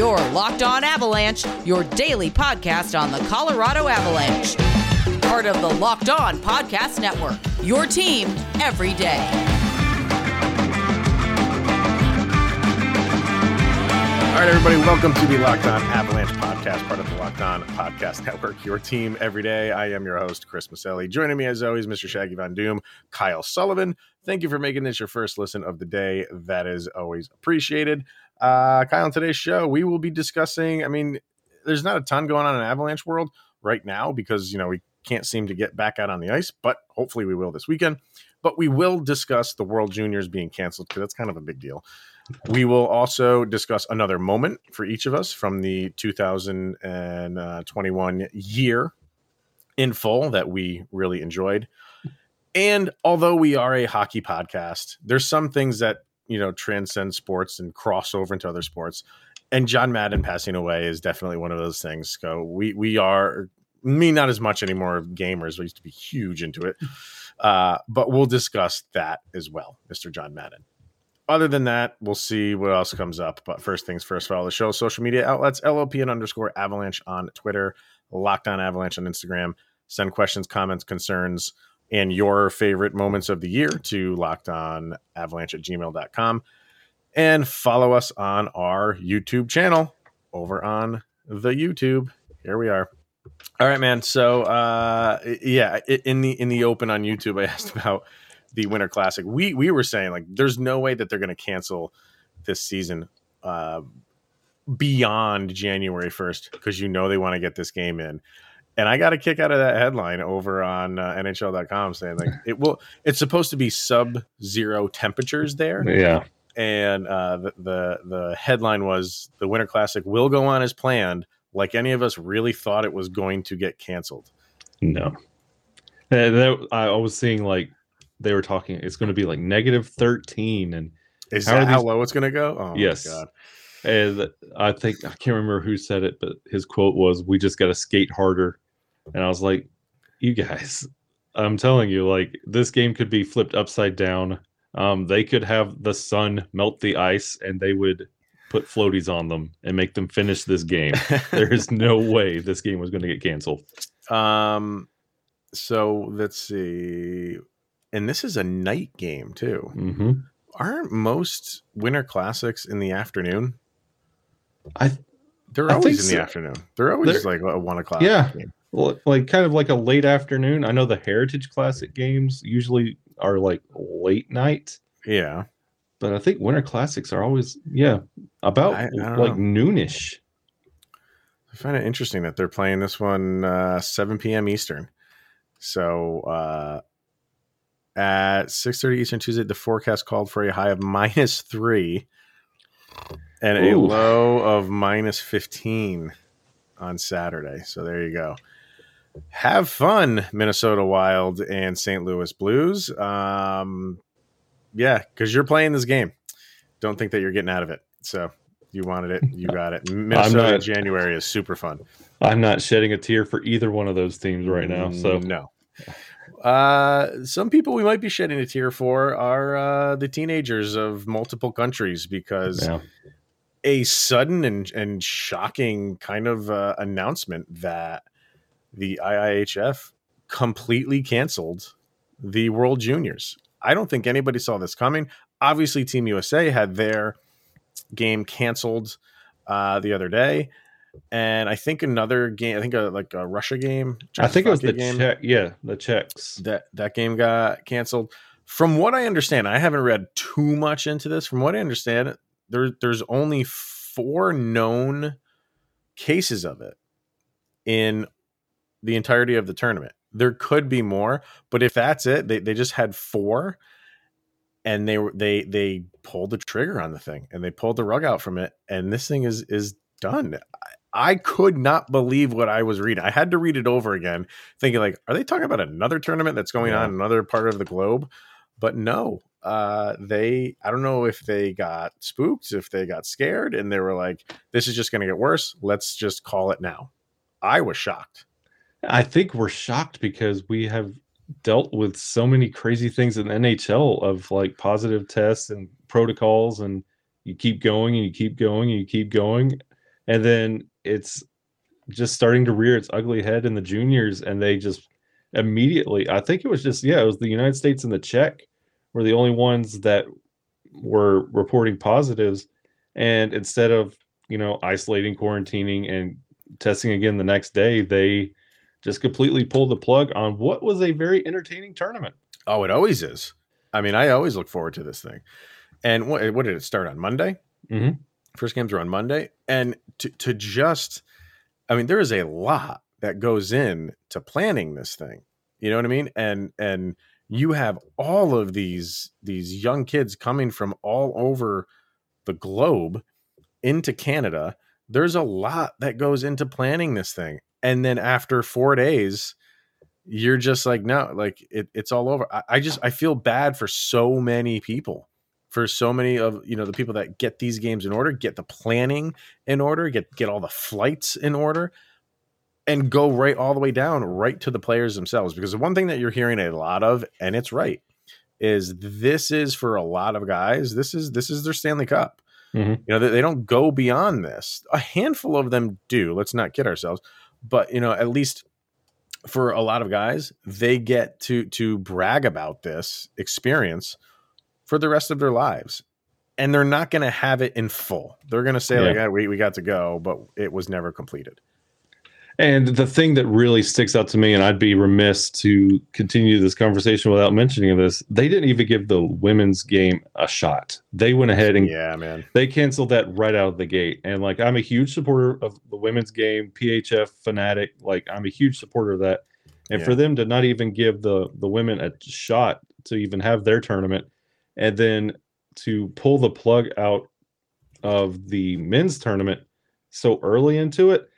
Your Locked On Avalanche, your daily podcast on the Colorado Avalanche. Part of the Locked On Podcast Network. Your team every day. All right, everybody, welcome to the Locked On Avalanche podcast, part of the Locked On Podcast Network, your team every day. I am your host, Chris Maselli. Joining me, as always, Mr. Shaggy Von Doom, Kyle Sullivan. Thank you for making this your first listen of the day. That is always appreciated. Uh, Kyle, on today's show, we will be discussing. I mean, there's not a ton going on in Avalanche world right now because, you know, we can't seem to get back out on the ice, but hopefully we will this weekend. But we will discuss the World Juniors being canceled because that's kind of a big deal. We will also discuss another moment for each of us from the 2021 year in full that we really enjoyed. And although we are a hockey podcast, there's some things that, you know, transcend sports and cross over into other sports. And John Madden passing away is definitely one of those things. So we we are me not as much anymore of gamers. We used to be huge into it. Uh, but we'll discuss that as well, Mr. John Madden other than that, we'll see what else comes up. But first things first, follow the show social media outlets, LOPN underscore avalanche on Twitter, Locked On Avalanche on Instagram. Send questions, comments, concerns, and your favorite moments of the year to locked on avalanche at gmail.com. And follow us on our YouTube channel over on the YouTube. Here we are. All right, man. So uh yeah, in the in the open on YouTube, I asked about the Winter Classic. We we were saying like there's no way that they're going to cancel this season uh, beyond January 1st because you know they want to get this game in. And I got a kick out of that headline over on uh, NHL.com saying like it will. It's supposed to be sub-zero temperatures there. Yeah. And uh, the, the the headline was the Winter Classic will go on as planned. Like any of us really thought it was going to get canceled. No. And that, I was seeing like they were talking it's going to be like negative 13 and is how that how low it's going to go oh yes and i think i can't remember who said it but his quote was we just got to skate harder and i was like you guys i'm telling you like this game could be flipped upside down um, they could have the sun melt the ice and they would put floaties on them and make them finish this game there is no way this game was going to get canceled um so let's see and this is a night game too. Mm-hmm. Aren't most winter classics in the afternoon? I they're I always in so. the afternoon. They're always they're, like a one o'clock. Yeah, game. Like kind of like a late afternoon. I know the Heritage Classic games usually are like late night. Yeah, but I think winter classics are always yeah about I, I like know. noonish. I find it interesting that they're playing this one uh, 7 p.m. Eastern. So uh, at 6.30 Eastern Tuesday, the forecast called for a high of minus three and Ooh. a low of minus 15 on Saturday. So there you go. Have fun, Minnesota Wild and St. Louis Blues. Um, yeah, because you're playing this game. Don't think that you're getting out of it. So you wanted it, you got it. Minnesota not, January is super fun. I'm not shedding a tear for either one of those teams right now. So no. Uh, some people we might be shedding a tear for are uh, the teenagers of multiple countries because yeah. a sudden and, and shocking kind of uh, announcement that the IIHF completely canceled the World Juniors. I don't think anybody saw this coming. Obviously, Team USA had their game canceled uh, the other day and I think another game. I think a, like a Russia game. I think it was the game. Czech, yeah, the Czechs. That that game got canceled. From what I understand, I haven't read too much into this. From what I understand, there there's only four known cases of it in the entirety of the tournament. There could be more, but if that's it, they, they just had four and they were they they pulled the trigger on the thing and they pulled the rug out from it and this thing is is done I could not believe what I was reading. I had to read it over again, thinking like, are they talking about another tournament that's going yeah. on in another part of the globe? But no, uh, they. I don't know if they got spooked, if they got scared, and they were like, "This is just going to get worse. Let's just call it now." I was shocked. I think we're shocked because we have dealt with so many crazy things in NHL of like positive tests and protocols, and you keep going and you keep going and you keep going and then it's just starting to rear its ugly head in the juniors, and they just immediately. I think it was just yeah, it was the United States and the Czech were the only ones that were reporting positives, and instead of you know isolating, quarantining, and testing again the next day, they just completely pulled the plug on what was a very entertaining tournament. Oh, it always is. I mean, I always look forward to this thing. And what, what did it start on Monday? Mhm. First games were on Monday, and to to just, I mean, there is a lot that goes in to planning this thing. You know what I mean? And and you have all of these these young kids coming from all over the globe into Canada. There's a lot that goes into planning this thing, and then after four days, you're just like no like it, it's all over. I, I just i feel bad for so many people for so many of you know the people that get these games in order get the planning in order get get all the flights in order and go right all the way down right to the players themselves because the one thing that you're hearing a lot of and it's right is this is for a lot of guys this is this is their stanley cup. Mhm. you know they, they don't go beyond this. A handful of them do let's not kid ourselves but you know at least for a lot of guys, they get to to brag about this experience for the rest of their lives. And they're not going to have it in full. They're going to say like, Yeah. "Ah, we, we got to go, but it was never completed. And the thing that really sticks out to me, and I'd be remiss to continue this conversation without mentioning this, they didn't even give the women's game a shot. They went ahead and Yeah, man. they canceled that right out of the gate. And like I'm a huge supporter of the women's game, PHF fanatic. Like I'm a huge supporter of that. And for them to not even give the the women a shot to even have their tournament, and then to pull the plug out of the men's tournament so early into it,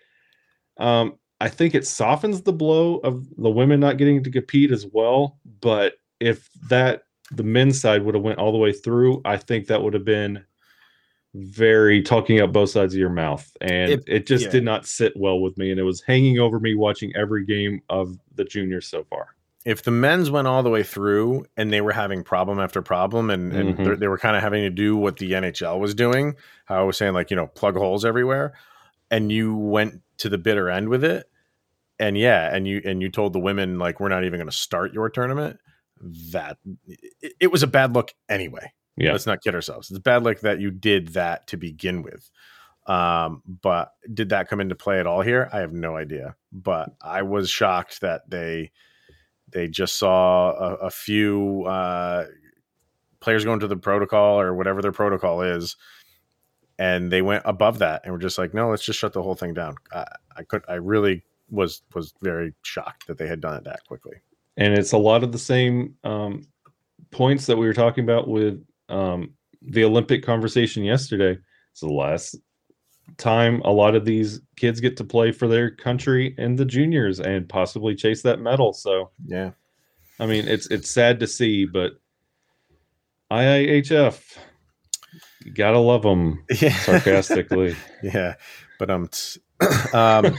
um, I think it softens the blow of the women not getting to compete as well. But if that the men's side would have went all the way through, I think that would have been very talking up both sides of your mouth, and It- it, just yeah. did not sit well with me, and it was hanging over me watching every game of the juniors so far. If the men's went all the way through and they were having problem after problem and, and Mhm. they're- they were kind of having to do what the NHL was doing, how I was saying, like, you know, plug holes everywhere, and you went to the bitter end with it, and yeah, and you and you told the women like we're not even going to start your tournament. That it, it was a bad look anyway. Yeah. Let's not kid ourselves. It's bad luck that you did that to begin with. Um, but did that come into play at all here? I have no idea. But I was shocked that they they just saw a, a few uh, players going to the protocol or whatever their protocol is, and they went above that and were just like, no, let's just shut the whole thing down. I, I could, I really was was very shocked that they had done it that quickly. and it's a lot of the same um, points that we were talking about with um, the Olympic conversation yesterday. It's the last time a lot of these kids get to play for their country in the juniors and possibly chase that medal. So, Yeah, I mean, it's it's sad to see, but IIHF, you gotta love them yeah, sarcastically. yeah. But um, t- um,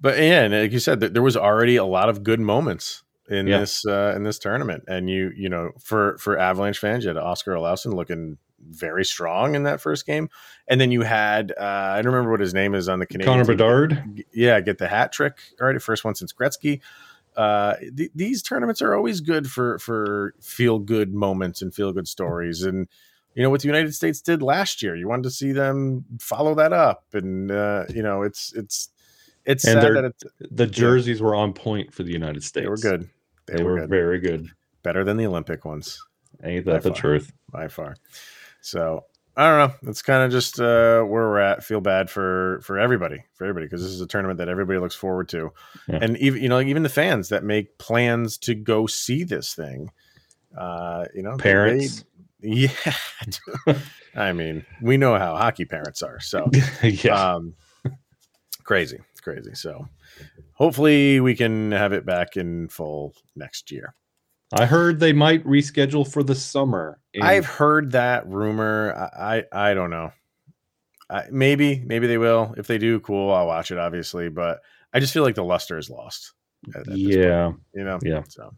but yeah, and like you said, th- there was already a lot of good moments in Yeah. this uh, in this tournament, and you you know for for Avalanche fans, you had Oskar Olausson looking very strong in that first game, and then you had uh, I don't remember what his name is on the Canadian Connor team. Bedard, yeah, get the hat trick. All right, first one since Gretzky. Uh, th- these tournaments are always good for for feel good moments and feel good stories, and you know what the United States did last year. You wanted to see them follow that up, and uh, you know it's it's it's And sad that it's, the jerseys were on point for the United States. they were good. They, They, were, were, good. very good. better than the Olympic ones Ain't By that the far. truth? by far. So I don't know. It's kind of just uh, where we're at. Feel bad for for everybody, for everybody, because this is a tournament that everybody looks forward to, Yeah. and even you know even the fans that make plans to go see this thing. Uh, you know, Parents. Yeah. I mean, we know how hockey parents are. So yeah. um, crazy, it's crazy. So hopefully we can have it back in full next year. I heard they might reschedule for the summer. I've heard that rumor. I I, I don't know. I, maybe maybe they will. If they do, cool. I'll watch it, obviously. But I just feel like the luster is lost. at- at this point, yeah. you know. Yeah. So,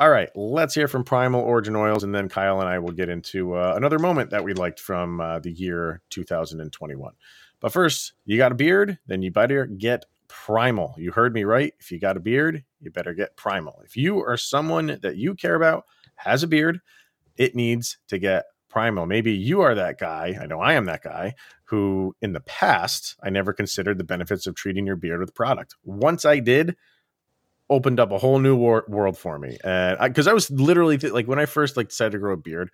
All right, let's hear from Primal Origin Oils, and then Kyle and I will get into uh, another moment that we liked from uh, the year 2021. But first, you got a beard, then you better get Primal. You heard me right. If you got a beard, you better get Primal. If you are someone that you care about has a beard, it needs to get Primal. Maybe you are that guy. I know I am that guy who, in the past, I never considered the benefits of treating your beard with product. Once I did, opened up a whole new wor- world for me. And because I, I, was literally th- like when I first like decided to grow a beard,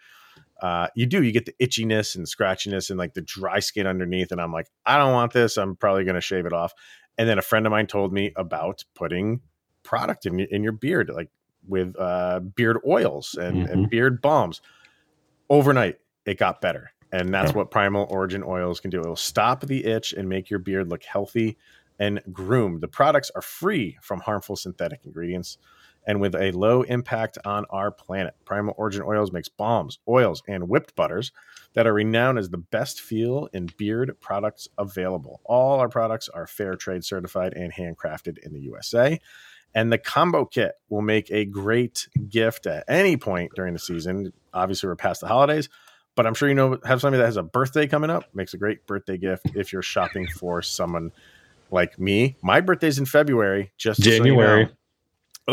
uh, you do you get the itchiness and scratchiness and like the dry skin underneath, and I'm like, I don't want this. I'm probably going to shave it off. And then a friend of mine told me about putting product in in your beard, like with uh, beard oils and, mm-hmm. and beard balms. Overnight, it got better. And that's what Primal Origin oils can do. It'll stop the itch and make your beard look healthy and groomed. The products are free from harmful synthetic ingredients and with a low impact on our planet. Primal Origin Oils makes balms, oils, and whipped butters that are renowned as the best feel in beard products available. All our products are fair trade certified and handcrafted in the USA. And the combo kit will make a great gift at any point during the season. Obviously, we're past the holidays, but I'm sure you know have somebody that has a birthday coming up. Makes a great birthday gift if you're shopping for someone like me. My birthday's in February. Just January. So you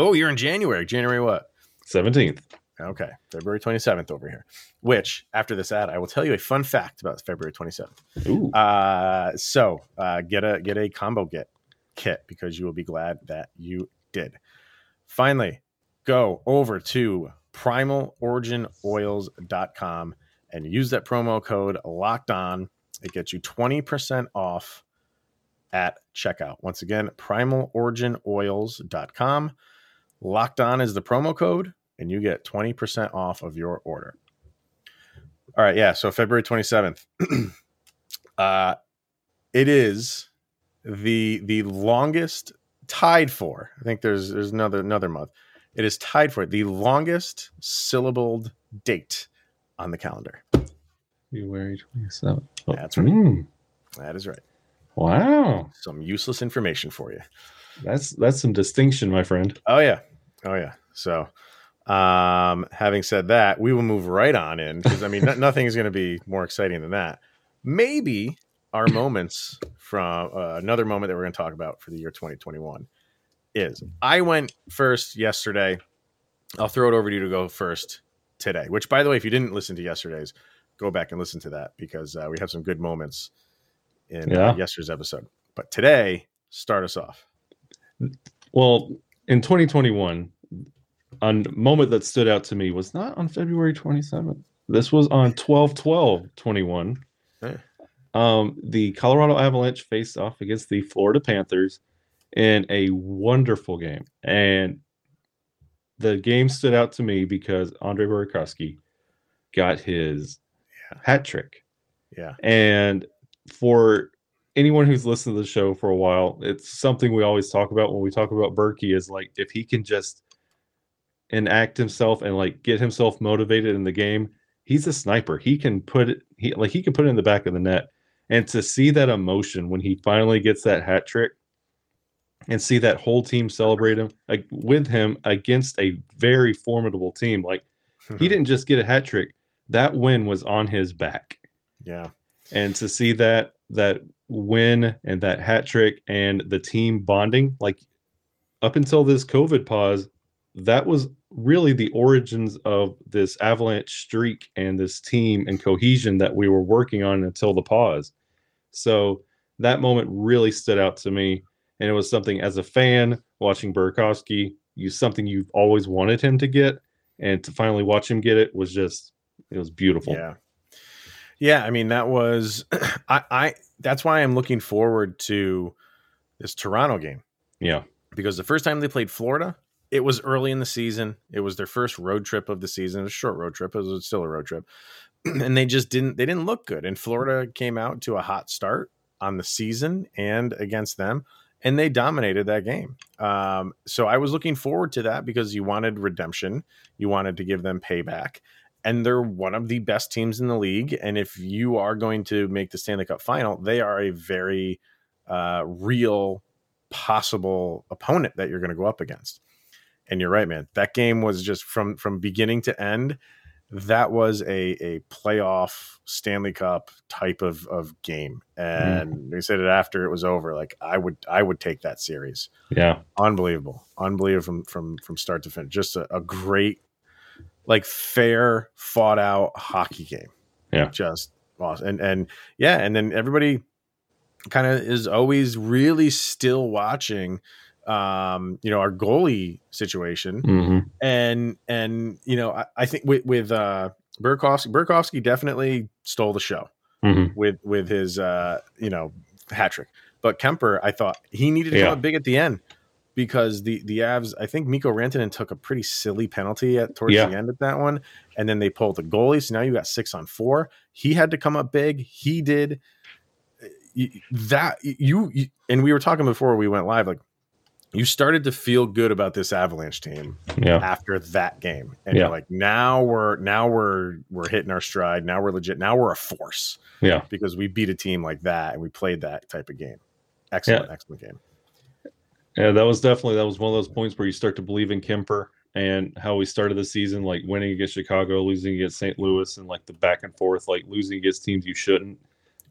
know. Oh, you're in January. January what? Seventeenth. Okay, February 27th over here. Which, after this ad, I will tell you a fun fact about February 27th. Ooh. Uh, so uh, get a get a combo get kit because you will be glad that you did. Finally, go over to primaloriginoils.com and use that promo code locked on. It gets you 20% off at checkout. Once again, primaloriginoils.com. Locked on is the promo code, and you get 20% off of your order. All right, yeah. So February 27th. uh it is the the longest tied for. I think there's there's another another month. It is tied for the longest syllabled date on the calendar. February 27th. Oh. That's right. Mm. That is right. Wow. Some useless information for you. That's that's some distinction, my friend. Oh yeah. Oh yeah. So um having said that, we will move right on in because I mean nothing is going to be more exciting than that. Maybe our moments from uh, another moment that we're going to talk about for the year 2021 is I went first yesterday. I'll throw it over to you to go first today. Which, by the way, if you didn't listen to yesterday's, go back and listen to that because uh, we have some good moments in uh, yeah. uh, yesterday's episode. But today, start us off. Well, in 2021, a moment that stood out to me was not on February 27th. This was on 12 12 21. Hey. Um, the Colorado Avalanche faced off against the Florida Panthers in a wonderful game. And the game stood out to me because Andre Burakovsky got his yeah. hat trick. Yeah. And for anyone who's listened to the show for a while, it's something we always talk about when we talk about Berkey is like if he can just enact himself and like get himself motivated in the game, he's a sniper. He can put it he like he can put it in the back of the net. And to see that emotion when he finally gets that hat trick and see that whole team celebrate him like, with him against a very formidable team. Like he didn't just get a hat trick. That win was on his back. Yeah and to see that that win and that hat trick and the team bonding like up until this covid pause that was really the origins of this avalanche streak and this team and cohesion that we were working on until the pause. So that moment really stood out to me and it was something as a fan watching Burakovsky use something you've always wanted him to get and to finally watch him get it was just it was beautiful. Yeah yeah, I mean that was I, I that's why I'm looking forward to this Toronto game. Yeah. Because the first time they played Florida, it was early in the season. It was their first road trip of the season, a short road trip. It was still a road trip. and they just didn't they didn't look good. And Florida came out to a hot start on the season and against them and they dominated that game. Um, so I was looking forward to that because you wanted redemption, you wanted to give them payback, and they're one of the best teams in the league. And if you are going to make the Stanley Cup final, they are a very uh, real possible opponent that you're going to go up against. And you're right, man. That game was just from from beginning to end. That was a a playoff Stanley Cup type of of game, and mm. they said it after it was over. Like I would I would take that series. Yeah, unbelievable, unbelievable from from from start to finish. Just a, a great, like fair, fought out hockey game. Yeah, just awesome. And and yeah, and then everybody kind of is always really still watching um you know our goalie situation mm-hmm. and and you know i, I think with with uh Burkowski Burakovsky definitely stole the show mm-hmm. with with his uh you know hat trick but Kuemper I thought he needed to yeah. come up big at the end because the the Avs I think Mikko Rantanen took a pretty silly penalty at towards yeah. the end of that one and then they pulled the goalie so now you got 6 on 4 he had to come up big. He did eh, that you, you and we were talking before we went live like you started to feel good about this avalanche team yeah. after that game and yeah. you're like now we're now we're we're hitting our stride. Now we're legit now we're a force yeah. because we beat a team like that and we played that type of game. Excellent excellent game yeah that was definitely that was one of those points where you start to believe in Kuemper and how we started the season like winning against chicago losing against st louis and like the back and forth like losing against teams you shouldn't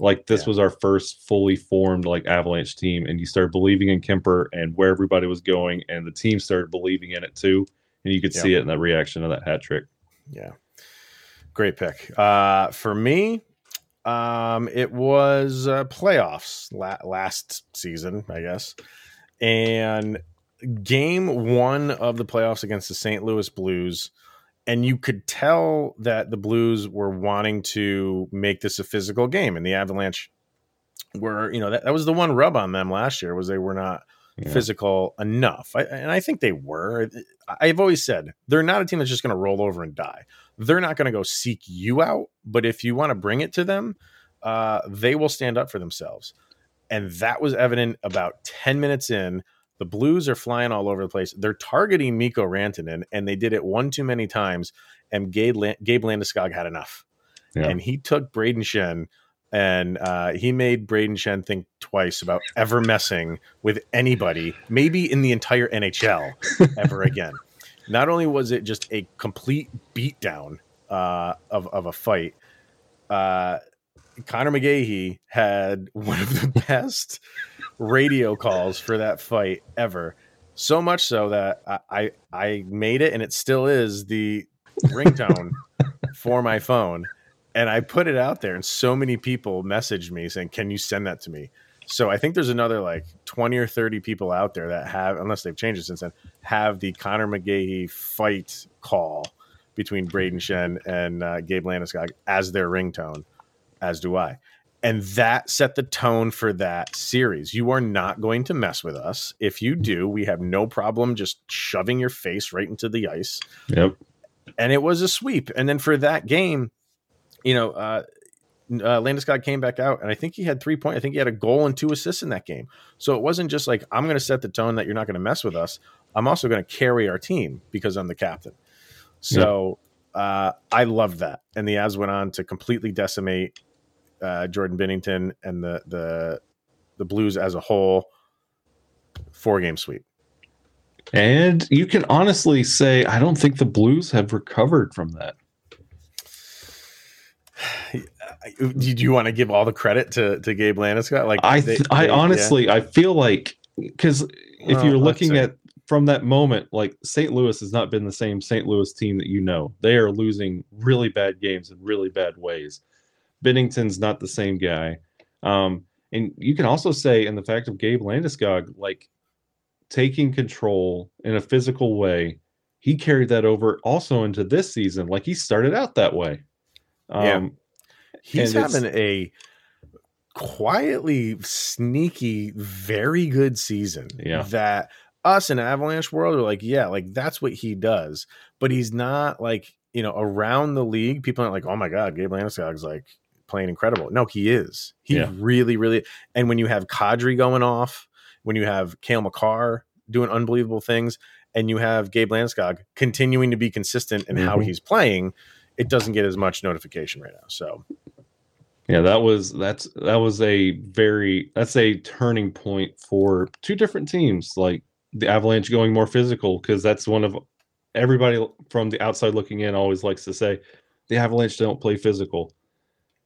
like this yeah. was our first fully formed like Avalanche team, and you started believing in Kuemper and where everybody was going, and the team started believing in it too, and you could yeah. see it in that reaction of that hat trick. Yeah, great pick. Uh, for me, um, it was uh, playoffs la- last season, I guess, and game one of the playoffs against the St. Louis Blues and you could tell that the Blues were wanting to make this a physical game, and the Avalanche were, you know, that, that was the one rub on them last year was they were not yeah. physical enough, I, and I think they were. I've always said they're not a team that's just going to roll over and die. They're not going to go seek you out, but if you want to bring it to them, uh, they will stand up for themselves, and that was evident about ten minutes in the Blues are flying all over the place. They're targeting Mikko Rantanen, and they did it one too many times. And Gabe, Gabe Landeskog had enough, yeah. and he took Brayden Schenn, and uh, he made Brayden Schenn think twice about ever messing with anybody, maybe in the entire NHL, ever again. Not only was it just a complete beatdown uh, of of a fight, uh, Conor McGahey had one of the best radio calls for that fight ever. So much so that I I, made it, and it still is the ringtone for my phone. And I put it out there, and so many people messaged me saying, "Can you send that to me?" So I think there's another like 20 or 30 people out there that have, unless they've changed it since then, have the Conor McGahey fight call between Brayden Schenn and uh, Gabe Landeskog as their ringtone, as do I. And that set the tone for that series. You are not going to mess with us. If you do, we have no problem just shoving your face right into the ice. Yep. And it was a sweep. And then for that game, you know, uh, uh, Landeskog came back out, and I think he had three points. I think he had a goal and two assists in that game. So it wasn't just like I'm going to set the tone that you're not going to mess with us. I'm also going to carry our team because I'm the captain. So uh, I loved that, and the Avs went on to completely decimate uh, Jordan Binnington and the the the Blues as a whole. Four game sweep. And you can honestly say, I don't think the Blues have recovered from that. Do you want to give all the credit to, to Gabe Landeskog? Like I, th- they, I honestly, yeah. I feel like because if well, you're looking at from that moment, like St. Louis has not been the same St. Louis team that you know. They are losing really bad games in really bad ways. Binnington's not the same guy. Um, and you can also say, in the fact of Gabe Landeskog, like taking control in a physical way, he carried that over also into this season. Like he started out that way. Um, yeah. He's having a quietly sneaky, very good season. Yeah. That us in Avalanche world are like, yeah, like that's what he does. But he's not like, you know, around the league, people aren't like, oh my God, Gabe Landeskog's like playing incredible. No, he is. He yeah. really, really. And when you have Kadri going off, when you have Cale Makar doing unbelievable things, and you have Gabe Landeskog continuing to be consistent in mm-hmm. how he's playing, it doesn't get as much notification right now. So, yeah, that was that's that was a very that's a turning point for two different teams. Like the Avalanche going more physical because that's one of everybody from the outside looking in always likes to say the Avalanche don't play physical.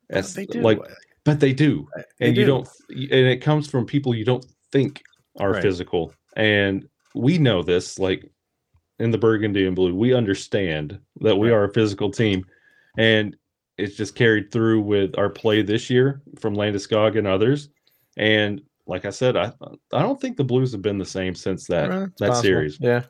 That's they do. like, but they do, They and you do. don't, and it comes from people you don't think are Right. physical, and we know this. Like in the Burgundy and Blue, we understand that we Right. are a physical team, and it's just carried through with our play this year from Landeskog and others. And like I said, I I don't think the Blues have been the same since that Uh, it's that possible. series. Yeah.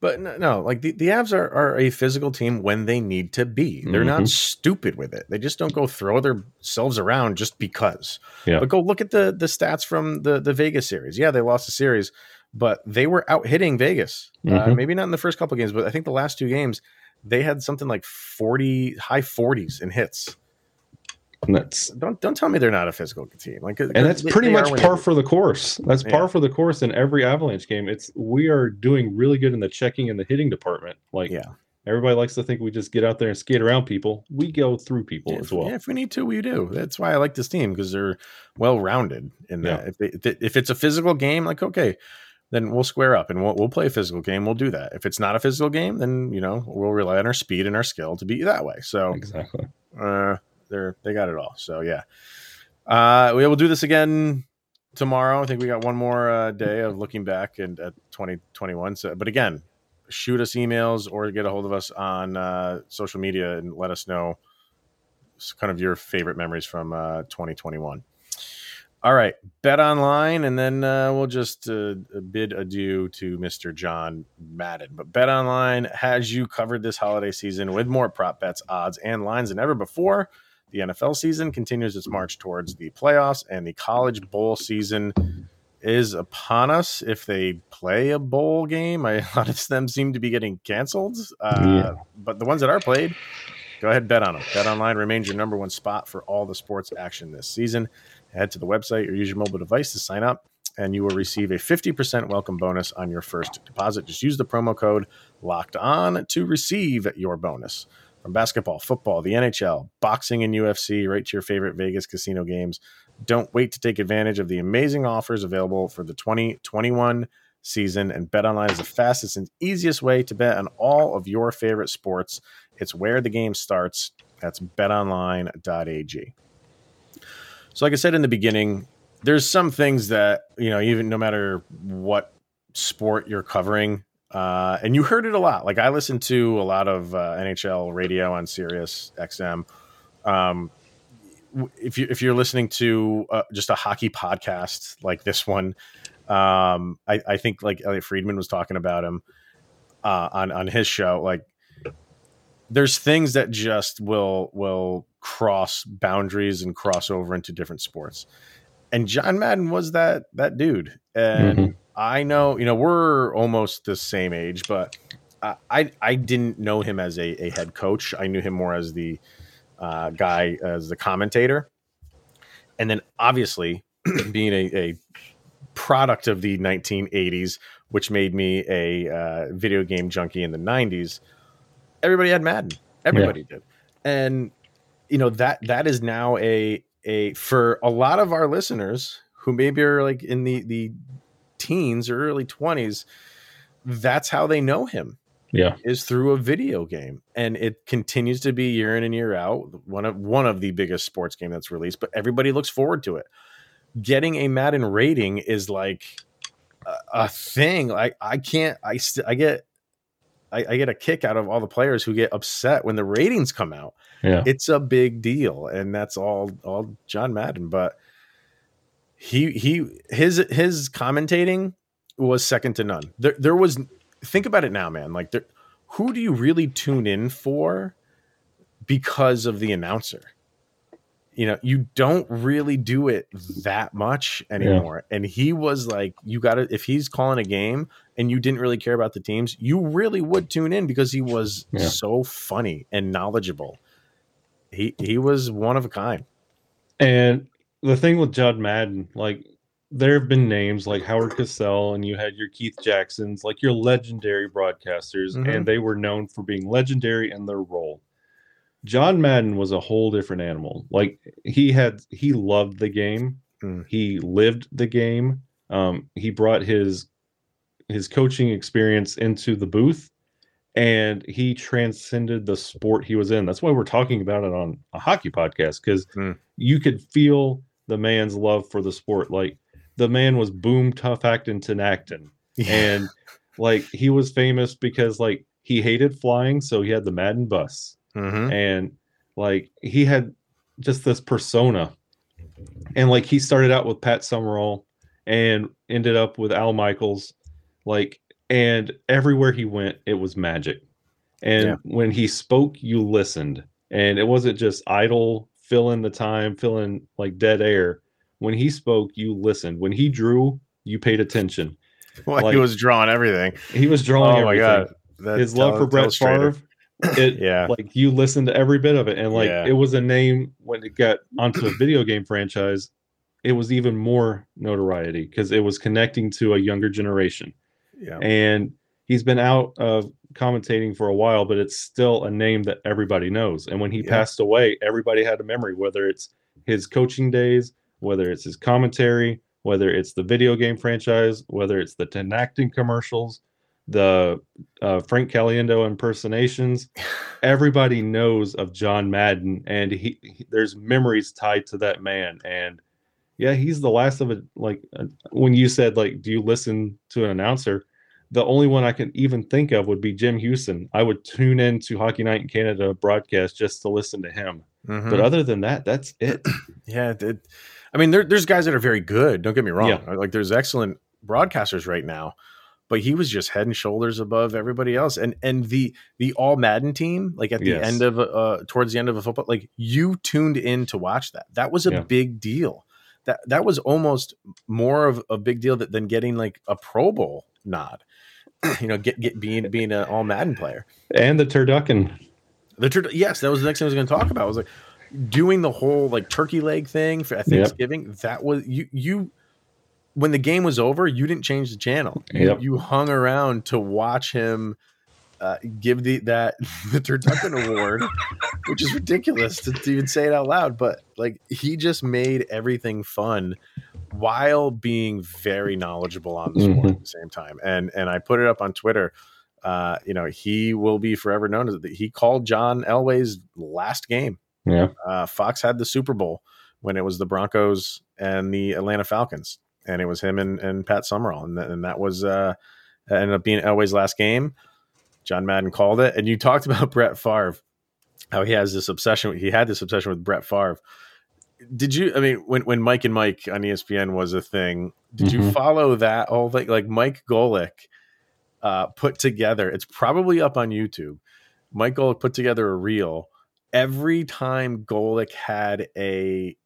But no, no, like the, the Avs are, are a physical team when they need to be. They're not Mhm. stupid with it. They just don't go throw themselves around just because. Yeah. But go look at the the stats from the the Vegas series. Yeah, they lost the series, but they were out hitting Vegas. Uh, Mhm. maybe not in the first couple games, but I think the last two games they had something like forty high forties in hits. And that's Don't don't tell me they're not a physical team. Like, and that's pretty much par for the course. That's Yeah. par for the course in every Avalanche game. It's we are doing really good in the checking and the hitting department. Like Yeah. everybody likes to think we just get out there and skate around people. We go through people Yeah, as well. yeah, if we need to, we do. That's why I like this team because they're well rounded in that. If, they, if it's a physical game, like okay, then we'll square up and we'll we'll play a physical game. We'll do that. If it's not a physical game, then you know we'll rely on our speed and our skill to beat you that way. So Exactly. uh, they're they got it all. So yeah, uh, we will do this again tomorrow. I think we got one more uh, day of looking back and at 2021. So, but again, shoot us emails or get a hold of us on uh, social media and let us know kind of your favorite memories from uh, 2021. All right, bet online, and then uh, we'll just uh, bid adieu to Mr. John Madden. But bet online has you covered this holiday season with more prop bets, odds, and lines than ever before. The NFL season continues its march towards the playoffs, and the college bowl season is upon us. If they play a bowl game, I, a lot of them seem to be getting canceled. Uh, Yeah. But the ones that are played, go ahead, bet on them. Bet online remains your number one spot for all the sports action this season. Head to the website or use your mobile device to sign up, and you will receive a 50% welcome bonus on your first deposit. Just use the promo code locked on to receive your bonus. From basketball, football, the NHL, boxing, and UFC, right to your favorite Vegas casino games. Don't wait to take advantage of the amazing offers available for the 2021 season. And BetOnline is the fastest and easiest way to bet on all of your favorite sports. It's where the game starts. That's betonline.ag. So, like I said in the beginning, there's some things that, you know, even no matter what sport you're covering, uh, and you heard it a lot. Like I listened to a lot of uh, NHL radio on Sirius XM. Um, if you if you're listening to uh, just a hockey podcast like this one, um, I, I think like Elliott Friedman was talking about him uh, on on his show. Like there's things that just will will cross boundaries and cross over into different sports. And John Madden was that that dude. And Mhm. I know, you know, we're almost the same age, but I I, didn't know him as a, a head coach. I knew him more as the uh, guy as the commentator. And then obviously being a, a product of the 1980s, which made me a uh, video game junkie in the 90s, everybody had Madden. Everybody did. And you know that that is now a a for a lot of our listeners who maybe are like in the the teens or early 20s, that's how they know him Yeah. is through a video game and it continues to be year in and year out one of one of the biggest sports game that's released but everybody looks forward to it getting a madden rating is like a, a thing i i can't i st- i get I, I get a kick out of all the players who get upset when the ratings come out Yeah. it's a big deal and that's all all john madden but he he his his commentating was second to none. There there was think about it now man. Like there, who do you really tune in for because of the announcer? You know you don't really do it that much anymore. And he was like you got to if he's calling a game and you didn't really care about the teams you really would tune in because he was Yeah. so funny and knowledgeable. He he was one of a kind. And the thing with Judd Madden, like there have been names like Howard Cosell and you had your Keith Jacksons, like your legendary broadcasters, Mhm. and they were known for being legendary in their role. John Madden was a whole different animal. Like he had he loved the game. Mm. He lived the game. Um, he brought his his coaching experience into the booth and he transcended the sport he was in. That's why we're talking about it on a hockey podcast because Hmm. you could feel the man's love for the sport. Like the man was boom tough acting Tinactin, and like he was famous because like he hated flying, so he had the Madden bus, Mhm. and like he had just this persona, and like he started out with Pat Summerall and ended up with Al Michaels, like and everywhere he went, it was magic. And Yeah. when he spoke, you listened, and it wasn't just idle, fill in the time, fill in like dead air. When he spoke, you listened. When he drew, you paid attention. Like, like- he was drawing everything. He was drawing Oh my everything. god, That His love for Brett. Favre, it Yeah, like you listened to every bit of it, and like Yeah. it was a name when it got onto a video game franchise. It was even more notoriety because it was connecting to a younger generation yeah, and he's been out of commentating for a while, but it's still a name that everybody knows. And when he Yeah. passed away, everybody had a memory, whether it's his coaching days, whether it's his commentary, whether it's the video game franchise, whether it's the Tinactin commercials, the uh, Frank Caliendo impersonations. Everybody knows of John Madden, and he, he- there's memories tied to that man. And yeah, he's the last of it. Like uh, when you said, like, do you listen to an announcer? The only one I can even think of would be Jim Hughson. I would tune in to Hockey Night in Canada broadcast just to listen to him. Mhm. But other than that, that's it. yeah. It, I mean, there, there's guys that are very good. Don't get me wrong. Yeah. Like there's excellent broadcasters right now, but he was just head and shoulders above everybody else. And and the the all Madden team, like at the Yes. end of uh towards the end of a football, like you tuned in to watch that. That was a Yeah. big deal. That that was almost more of a big deal that, than getting like a Pro Bowl nod. you know, get get being being an all Madden player. And the turducken. The tur- yes, that was the next thing I was going to talk about. I was like doing the whole like turkey leg thing for Thanksgiving. That was you you when the game was over, you didn't change the channel. You, you hung around to watch him uh, give the that the Turducken Award, which is ridiculous to, to even say it out loud. But like he just made everything fun while being very knowledgeable on the sport Mhm. at the same time. And and I put it up on Twitter. Uh, you know, he will be forever known as the, he called John Elway's last game. Yeah. Uh, Fox had the Super Bowl when it was the Broncos and the Atlanta Falcons, and it was him and, and Pat Summerall, and, th- and that was uh, ended up being Elway's last game. John Madden called it, and you talked about Brett Favre, how he has this obsession. He had this obsession with Brett Favre. Did you? I mean, when when Mike and Mike on ESPN was a thing, did you Mhm. follow that whole thing? Like Mike Golic uh, put together. It's probably up on YouTube. Mike Golic put together a reel every time Golic had a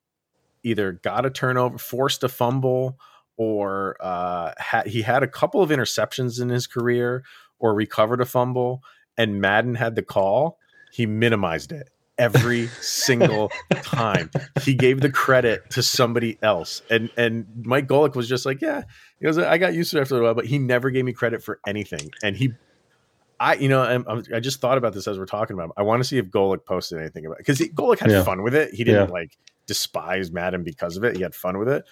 either got a turnover, forced a fumble, or uh, had, he had a couple of interceptions in his career, or recovered a fumble, and Madden had the call. He minimized it every single time. He gave the credit to somebody else, and and Mike Golic was just like, yeah, he goes, I got used to it after a while, but he never gave me credit for anything, and he. I, you know, I'm, I'm- just thought about this as we're talking about. it. I want to see if Golic posted anything about it because Golic had Yeah. fun with it. He didn't Yeah. like despise Madden because of it. He had fun with it,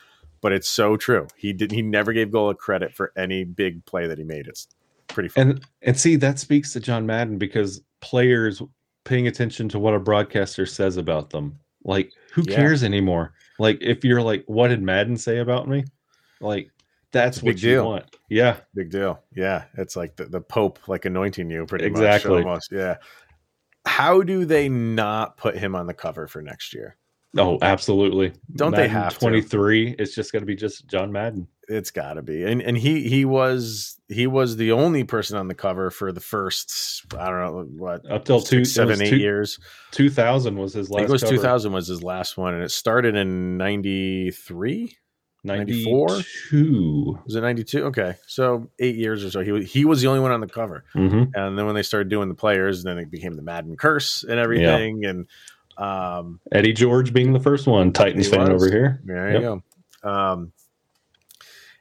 but it's so true. He did. He never gave Golic credit for any big play that he made. It's pretty fun. And and see that speaks to John Madden because players paying attention to what a broadcaster says about them. Like who Yeah. cares anymore? Like if you're like, what did Madden say about me? Like that's what you deal. want. Yeah. Big deal. Yeah, it's like the, the Pope like anointing you pretty Exactly. much almost. Yeah. How do they not put him on the cover for next year? Oh, absolutely. Don't they have 23? It's just going to be just John Madden. It's got to be. And and he he was he was the only person on the cover for the first I don't know what Up till two, six, seven, it was eight two- years. 2000 was his I last. think it was cover. 2000 was his last one, and it started in '93. 94? 92. Was it 92? Okay, so eight years or so. He was he was the only one on the cover, hmm and then when they started doing the players, then it became the Madden curse and everything. And um, Eddie George being the first one. Titans fan was. over here. there Yep. you go. Um,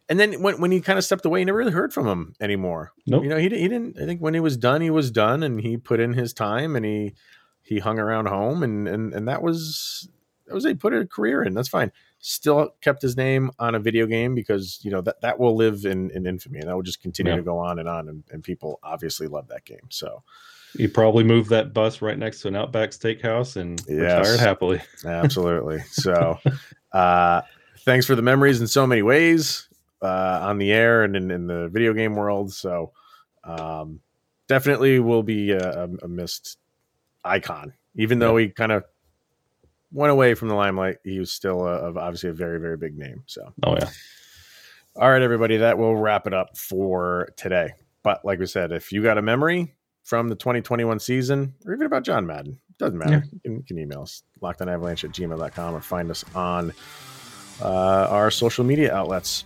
and then when when he kind of stepped away, you never really heard from him anymore. Nope. You know, he, he didn't. I think when he was done, he was done, and he put in his time, and he he hung around home, and and and that was that was he put a career in. That's fine. Still kept his name on a video game because you know that that will live in, in infamy and that will just continue Yeah. to go on and on and, and people obviously love that game so He probably moved that bus right next to an Outback Steakhouse and Yes. retired happily. absolutely so uh thanks for the memories in so many ways uh on the air and in, in the video game world so um definitely will be a, a- a missed icon even though he kind of went away from the limelight he was still a, of obviously a very very big name so Oh yeah. All right, everybody, that will wrap it up for today. But like we said, if you got a memory from the 2021 season or even about John Madden, doesn't matter. You, can, you can email us, lockedonavalanche at gmail.com or find us on uh, our social media outlets.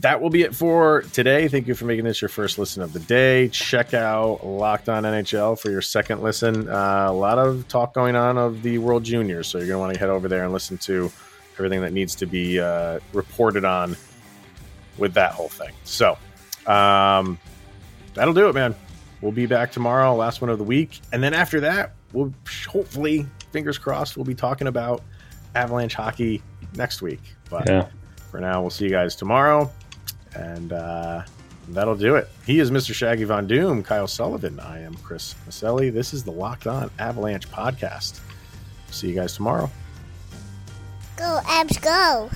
That will be it for today. Thank you for making this your first listen of the day. Check out Locked On NHL for your second listen. Uh, a lot of talk going on of the World Juniors, so you're going to want to head over there and listen to everything that needs to be uh, reported on with that whole thing. So um, that'll do it, man. We'll be back tomorrow, last one of the week, and then after that, we'll hopefully, fingers crossed, we'll be talking about Avalanche hockey next week. But Yeah. for now, we'll see you guys tomorrow, and uh, that'll do it. He is Mr. Shaggy Von Doom, Kyle Sullivan. I am Chris Maselli. This is the Locked On Avalanche podcast. See you guys tomorrow. Go, Abs, go.